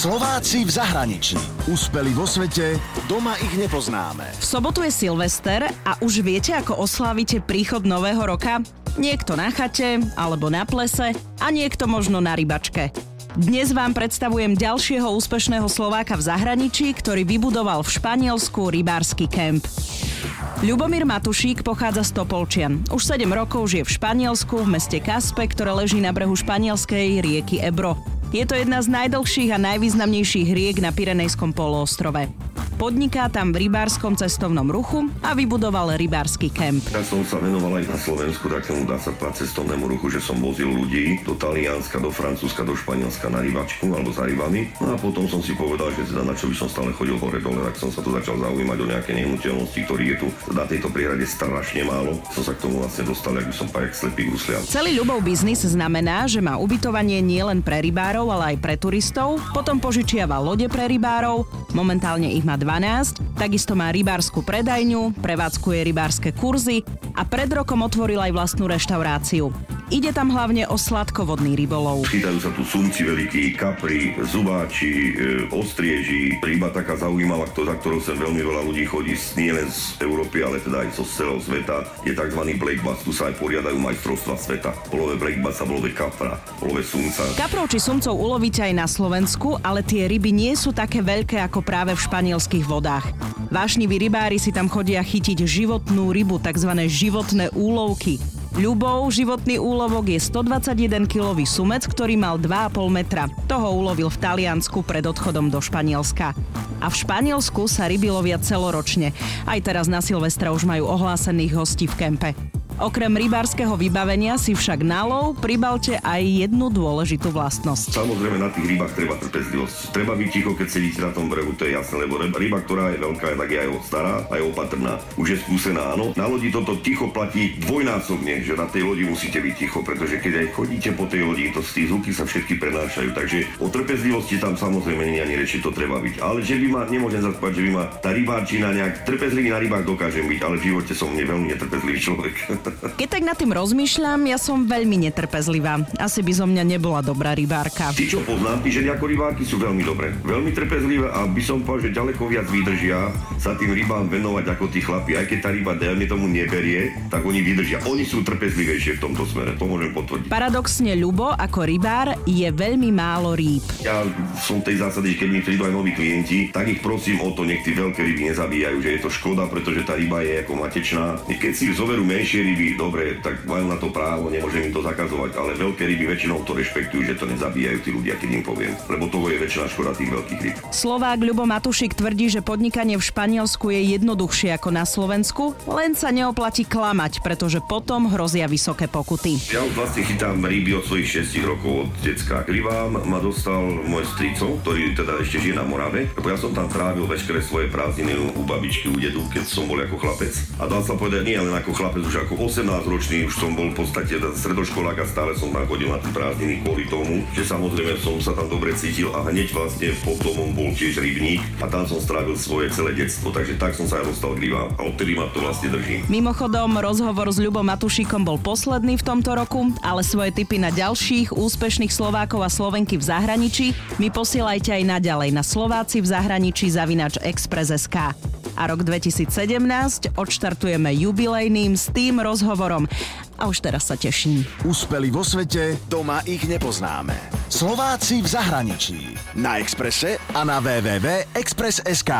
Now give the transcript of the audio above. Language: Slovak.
Slováci v zahraničí. Úspeli vo svete, doma ich nepoznáme. V sobotu je Silvester a už viete, ako oslávite príchod nového roka? Niekto na chate, alebo na plese a niekto možno na rybačke. Dnes vám predstavujem ďalšieho úspešného Slováka v zahraničí, ktorý vybudoval v Španielsku rybársky kemp. Ľubomír Matušík pochádza z Topolčian. Už 7 rokov žije v Španielsku, v meste Kaspe, ktoré leží na brehu španielskej rieky Ebro. Je to jedna z najdlhších a najvýznamnejších riek na Pirenejskom poloostrove. Podniká tam v rybárskom cestovnom ruchu a vybudoval rybársky kemp. Ja som sa venoval aj na Slovensku takému dá sa povedať cestovnému ruchu, že som vozil ľudí do Talianska, do Francúzska, do Španielska na rybačku alebo za rybami. No a potom som si povedal, že teda na čo by som stále chodil hore dole, tak som sa tu začal zaujímať o nejaké nehnuteľnosti, ktorých je tu na tejto prírade strašne málo. Som sa k tomu vlastne dostal, ak by som pajak slepý gusliam. Celý ľubov biznis znamená, že má ubytovanie nielen pre rybárov, ale aj pre turistov, potom požičiava lode pre rybárov, momentálne ich má 12, takisto má rybárskú predajňu, prevádzkuje rybárske kurzy a pred rokom otvoril aj vlastnú reštauráciu. Ide tam hlavne o sladkovodný rybolov. Chytajú sa tu sumci veľkí, kapri, zubáči, e, ostrieži. Ryba taká zaujímavá, za ktorou sem veľmi veľa ľudí chodí, nie len z Európy, ale teda aj zo celého sveta. Je tzv. black bass, tu sa aj poriadajú majstrovstva sveta. Polové black bass a polové kapra, polové sumca. Kaprov či sumcov ulovíte aj na Slovensku, ale tie ryby nie sú také veľké ako práve v španielských vodách. Vášniví rybári si tam chodia chytiť životnú rybu, tzv. životné úlovky. Ľubov životný úlovok je 121-kilový sumec, ktorý mal 2,5 metra. Toho ulovil v Taliansku pred odchodom do Španielska. A v Španielsku sa ryby lovia celoročne. Aj teraz na Silvestra už majú ohlásených hostí v kempe. Okrem rybárskeho vybavenia si však na lov pribalte aj jednu dôležitú vlastnosť. Samozrejme na tých rybách treba trpezlivosť. Treba byť ticho, keď sedíte na tom brehu, to je jasné, lebo ryba, ktorá je veľká, tak je aj stará, aj opatrná. Už je skúsená, áno. Na lodi toto ticho platí dvojnásobne, že na tej lodi musíte byť ticho, pretože keď aj chodíte po tej lodi, to tých zvuky sa všetky prenášajú. Takže o trpezlivosti tam samozrejme nie ani reči, to treba byť. Ale že by ma, nemôžem zaspať, že by ma tá rybáčina nejak trpezlivý na rybách dokážem byť, ale v živote som veľmi netrpezlivý človek. Keď tak nad tým rozmýšľam, ja som veľmi netrpezlivá. Asi by zo mňa nebola dobrá rybárka. Tí, čo poznám, tí ženy ako rybárky sú veľmi dobré. Veľmi trpezlivé a by som povedal, že ďaleko viac vydržia sa tým rybám venovať ako tí chlapi. Aj keď tá ryba dejme tomu neberie, tak oni vydržia. Oni sú trpezlivejšie v tomto smere, to môžem potvrdiť. Paradoxne, Ľubo ako rybár je veľmi málo rýb. Ja som tej zásady, že keď mi prídu aj noví klienti, tak ich prosím o to, nech tí veľké ryby nezabíjajú, že je to škoda, pretože tá ryba je ako matečná. Keď si zoberú menšie ryby, dobre, tak majú na to právo, nemôžem im to zakazovať, ale veľké ryby väčšinou to rešpektujú, že to nezabíjajú tí ľudia, keď im poviem, lebo toho je väčšina škoda tých veľkých ryb. Slovák Ľubo Matušik tvrdí, že podnikanie v Španielsku je jednoduchšie ako na Slovensku, len sa neoplatí klamať, pretože potom hrozia vysoké pokuty. Ja už vlastne chytám ryby od svojich 6 rokov od decka. Rybám ma dostal môj strico, ktorý teda ešte žije na Morave, lebo ja som tam trávil veškeré svoje prázdniny u babičky, u dedu, keď som bol ako chlapec. A dal sa povedať nie len ako chlapec, už ako 18 ročný už som bol v podstate stredoškolák a stále som tam chodil na tie prázdniny kvôli tomu, že samozrejme som sa tam dobre cítil a hneď vlastne pod domom bol tiež rybník a tam som strávil svoje celé detstvo, takže tak som sa aj dostal k rybám a odtedy ma to vlastne drží. Mimochodom, rozhovor s Ľubom Matušíkom bol posledný v tomto roku, ale svoje tipy na ďalších úspešných Slovákov a Slovenky v zahraničí mi posielajte aj naďalej na Slováci v zahraničí zavinač Express.sk a rok 2017 odštartujeme jubilejným s tým rozhovorom. A už teraz sa teším. Úspeli vo svete, doma ich nepoznáme. Slováci v zahraničí. Na Exprese a na www.express.sk.